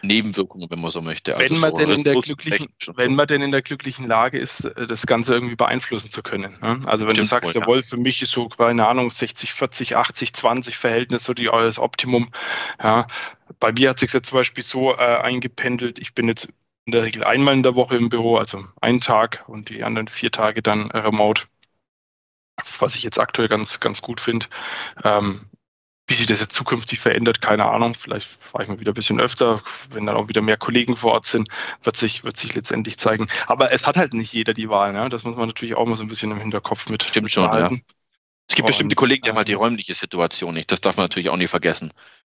Nebenwirkungen, wenn man so möchte. Wenn, also man so denn in der glücklichen, wenn man denn in der glücklichen Lage ist, das Ganze irgendwie beeinflussen zu können. Ne? Also wenn Stimmt du sagst, wohl, jawohl, für mich ist so, keine Ahnung, 60, 40, 80, 20 Verhältnis so die, das Optimum. Ja. Bei mir hat sich jetzt zum Beispiel so äh, eingependelt, ich bin jetzt in der Regel einmal in der Woche im Büro, also einen Tag und die anderen vier Tage dann äh, remote was ich jetzt aktuell ganz, ganz gut finde. Ähm, wie sich das jetzt zukünftig verändert, keine Ahnung. Vielleicht fahre ich mal wieder ein bisschen öfter, wenn dann auch wieder mehr Kollegen vor Ort sind, wird sich, wird sich letztendlich zeigen. Aber es hat halt nicht jeder die Wahl. Ne? Das muss man natürlich auch mal so ein bisschen im Hinterkopf mit. Stimmt schon, ja. Es gibt bestimmte Kollegen, die haben halt die räumliche Situation nicht. Das darf man natürlich auch nicht vergessen.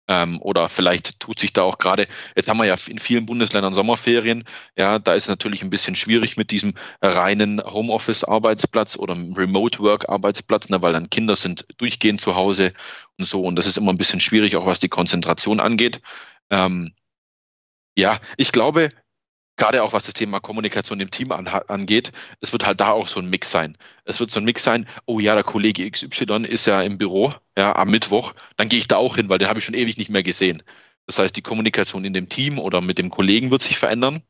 Ähm, oder vielleicht tut sich da auch gerade, jetzt haben wir ja in vielen Bundesländern Sommerferien, ja, da ist es natürlich ein bisschen schwierig mit diesem reinen Homeoffice-Arbeitsplatz oder Remote-Work-Arbeitsplatz, ne, weil dann Kinder sind durchgehend zu Hause und so. Und das ist immer ein bisschen schwierig, auch was die Konzentration angeht. Ähm, ja, ich glaube, gerade auch was das Thema Kommunikation im Team an, angeht, es wird halt da auch so ein Mix sein. Es wird so ein Mix sein, oh ja, der Kollege XY ist ja im Büro, ja, am Mittwoch, dann gehe ich da auch hin, weil den habe ich schon ewig nicht mehr gesehen. Das heißt, die Kommunikation in dem Team oder mit dem Kollegen wird sich verändern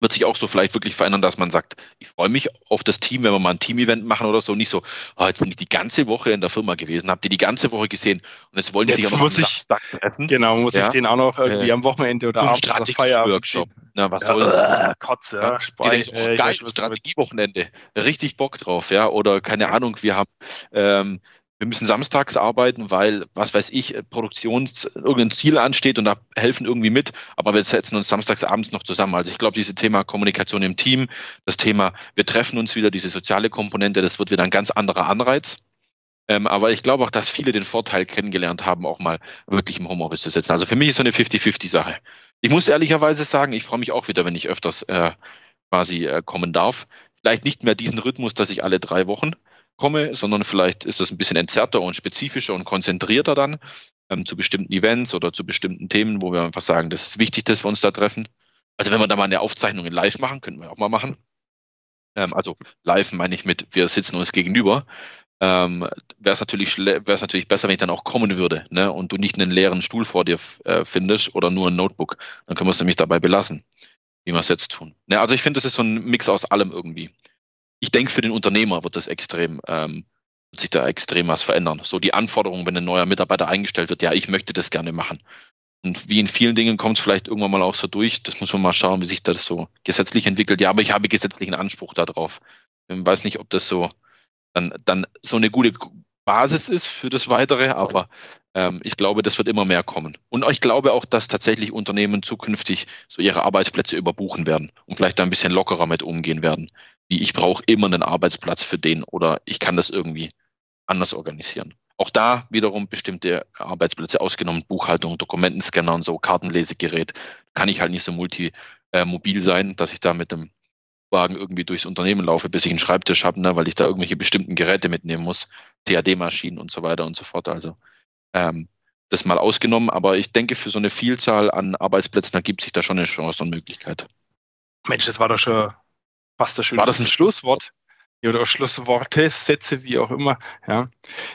wird sich auch so vielleicht wirklich verändern, dass man sagt, ich freue mich auf das Team, wenn wir mal ein Team-Event machen oder so. Nicht so, oh, jetzt bin ich die ganze Woche in der Firma gewesen, habt ihr die ganze Woche gesehen und jetzt wollen die sich am muss ich, treffen. Genau, muss ja? ich den auch noch irgendwie äh, am Wochenende oder abends Strategie-Workshop. Na, was ja, soll das? Äh, Kotze, ja. Speicher, denken, oh, geil, Strategiewochenende. Richtig Bock drauf, ja. Oder keine Ahnung, wir haben ähm, wir müssen samstags arbeiten, weil, was weiß ich, Produktions, irgendein Ziel ansteht und da helfen irgendwie mit, aber wir setzen uns samstags abends noch zusammen. Also ich glaube, dieses Thema Kommunikation im Team, das Thema, wir treffen uns wieder, diese soziale Komponente, das wird wieder ein ganz anderer Anreiz. Ähm, aber ich glaube auch, dass viele den Vorteil kennengelernt haben, auch mal wirklich im Homeoffice zu sitzen. Also für mich ist so eine 50-50-Sache. Ich muss ehrlicherweise sagen, ich freue mich auch wieder, wenn ich öfters äh, quasi äh, kommen darf. Vielleicht nicht mehr diesen Rhythmus, dass ich alle drei Wochen komme, sondern vielleicht ist das ein bisschen entzerrter und spezifischer und konzentrierter dann ähm, zu bestimmten Events oder zu bestimmten Themen, wo wir einfach sagen, das ist wichtig, dass wir uns da treffen. Also wenn wir da mal eine Aufzeichnung in live machen, können wir auch mal machen. Ähm, also live meine ich mit, wir sitzen uns gegenüber. Ähm, wäre es natürlich, natürlich besser, wenn ich dann auch kommen würde ne? und du nicht einen leeren Stuhl vor dir äh, findest oder nur ein Notebook. Dann können wir es nämlich dabei belassen, wie wir es jetzt tun. Ne? Also ich finde, das ist so ein Mix aus allem irgendwie ich denke, für den Unternehmer wird das extrem, ähm, wird sich da extrem was verändern. So die Anforderungen, wenn ein neuer Mitarbeiter eingestellt wird, ja, ich möchte das gerne machen. Und wie in vielen Dingen kommt es vielleicht irgendwann mal auch so durch. Das muss man mal schauen, wie sich das so gesetzlich entwickelt. Ja, aber ich habe gesetzlichen Anspruch darauf. Ich weiß nicht, ob das so dann, dann so eine gute Basis ist für das Weitere, aber ähm, ich glaube, das wird immer mehr kommen. Und ich glaube auch, dass tatsächlich Unternehmen zukünftig so ihre Arbeitsplätze überbuchen werden und vielleicht da ein bisschen lockerer mit umgehen werden. Wie ich brauche immer einen Arbeitsplatz für den oder ich kann das irgendwie anders organisieren. Auch da wiederum bestimmte Arbeitsplätze ausgenommen, Buchhaltung, Dokumentenscanner und so, Kartenlesegerät, kann ich halt nicht so multimobil äh, sein, dass ich da mit dem Wagen irgendwie durchs Unternehmen laufe, bis ich einen Schreibtisch habe, ne, weil ich da irgendwelche bestimmten Geräte mitnehmen muss, CAD-Maschinen und so weiter und so fort. Also ähm, das mal ausgenommen, aber ich denke, für so eine Vielzahl an Arbeitsplätzen ergibt sich da schon eine Chance und Möglichkeit. Mensch, das war doch schon fast das Schöne. War das ein Schlusswort? oder Schlussworte, Sätze, wie auch immer. Ja.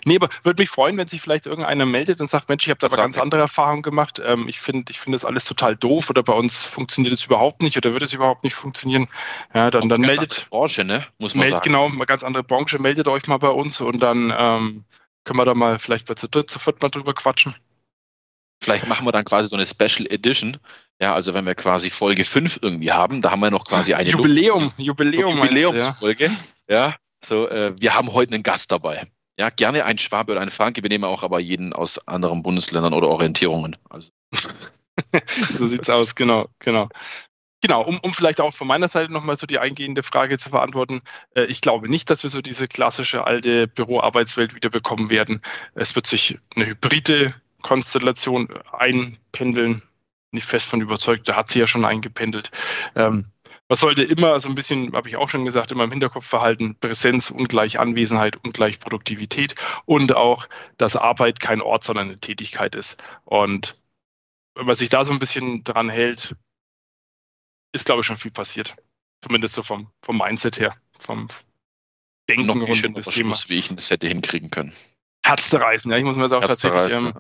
Nee, aber würde mich freuen, wenn sich vielleicht irgendeiner meldet und sagt, Mensch, ich habe da aber ganz andere Erfahrungen gemacht. Ähm, ich finde ich finde das alles total doof oder bei uns funktioniert es überhaupt nicht oder wird es überhaupt nicht funktionieren. Ja, dann, dann meldet. Branche, ne? Muss man meldet, sagen. Genau, eine ganz andere Branche, meldet euch mal bei uns und dann ähm, können wir da mal vielleicht bei zu dritt, zu viert mal drüber quatschen. Vielleicht machen wir dann quasi so eine Special Edition. Ja, also wenn wir quasi Folge 5 irgendwie haben, da haben wir noch quasi eine Jubiläum, Luft Jubiläum, so Jubiläumsfolge. Ja, ja so äh, wir haben heute einen Gast dabei. Ja, gerne ein Schwabe oder eine Franke. Wir nehmen auch aber jeden aus anderen Bundesländern oder Orientierungen. Also. so sieht's aus, genau, genau. Genau, um, um vielleicht auch von meiner Seite nochmal so die eingehende Frage zu beantworten. Äh, ich glaube nicht, dass wir so diese klassische alte Büroarbeitswelt wieder bekommen werden. Es wird sich eine hybride Konstellation einpendeln. Nicht fest von überzeugt, da hat sie ja schon eingependelt. Ähm, man sollte immer so ein bisschen, habe ich auch schon gesagt, immer im Hinterkopf verhalten, Präsenz ungleich Anwesenheit ungleich Produktivität und auch, dass Arbeit kein Ort, sondern eine Tätigkeit ist. Und wenn man sich da so ein bisschen dran hält, ist, glaube ich, schon viel passiert. Zumindest so vom, vom Mindset her, vom Denken noch rund um das Thema. wie ich das hätte hinkriegen können. Herzzerreißen, ja, ich muss mir das auch tatsächlich ähm,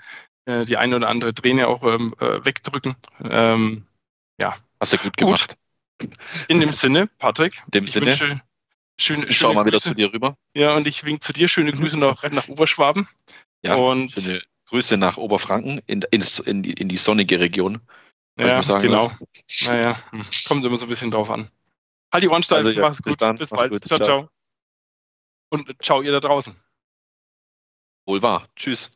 äh, die eine oder andere Träne auch ähm, äh, wegdrücken. Ähm, ja. Hast du gut gemacht. Gut. In dem Sinne, Patrick. In dem Sinne. Wünsche, schön, ich schau mal wieder zu dir rüber. Ja, und ich wink zu dir. Schöne Grüße nach, nach Oberschwaben. Ja, und schöne Grüße nach Oberfranken in, in, in, die, in die sonnige Region. Ja, genau. Naja, hm. kommt immer so ein bisschen drauf an. Halt die Ohren steif, also, ja, mach's gut. Bis, dann, bis bald. Gut. Ciao, ciao. Und ciao ihr da draußen. Wohl wahr. Tschüss.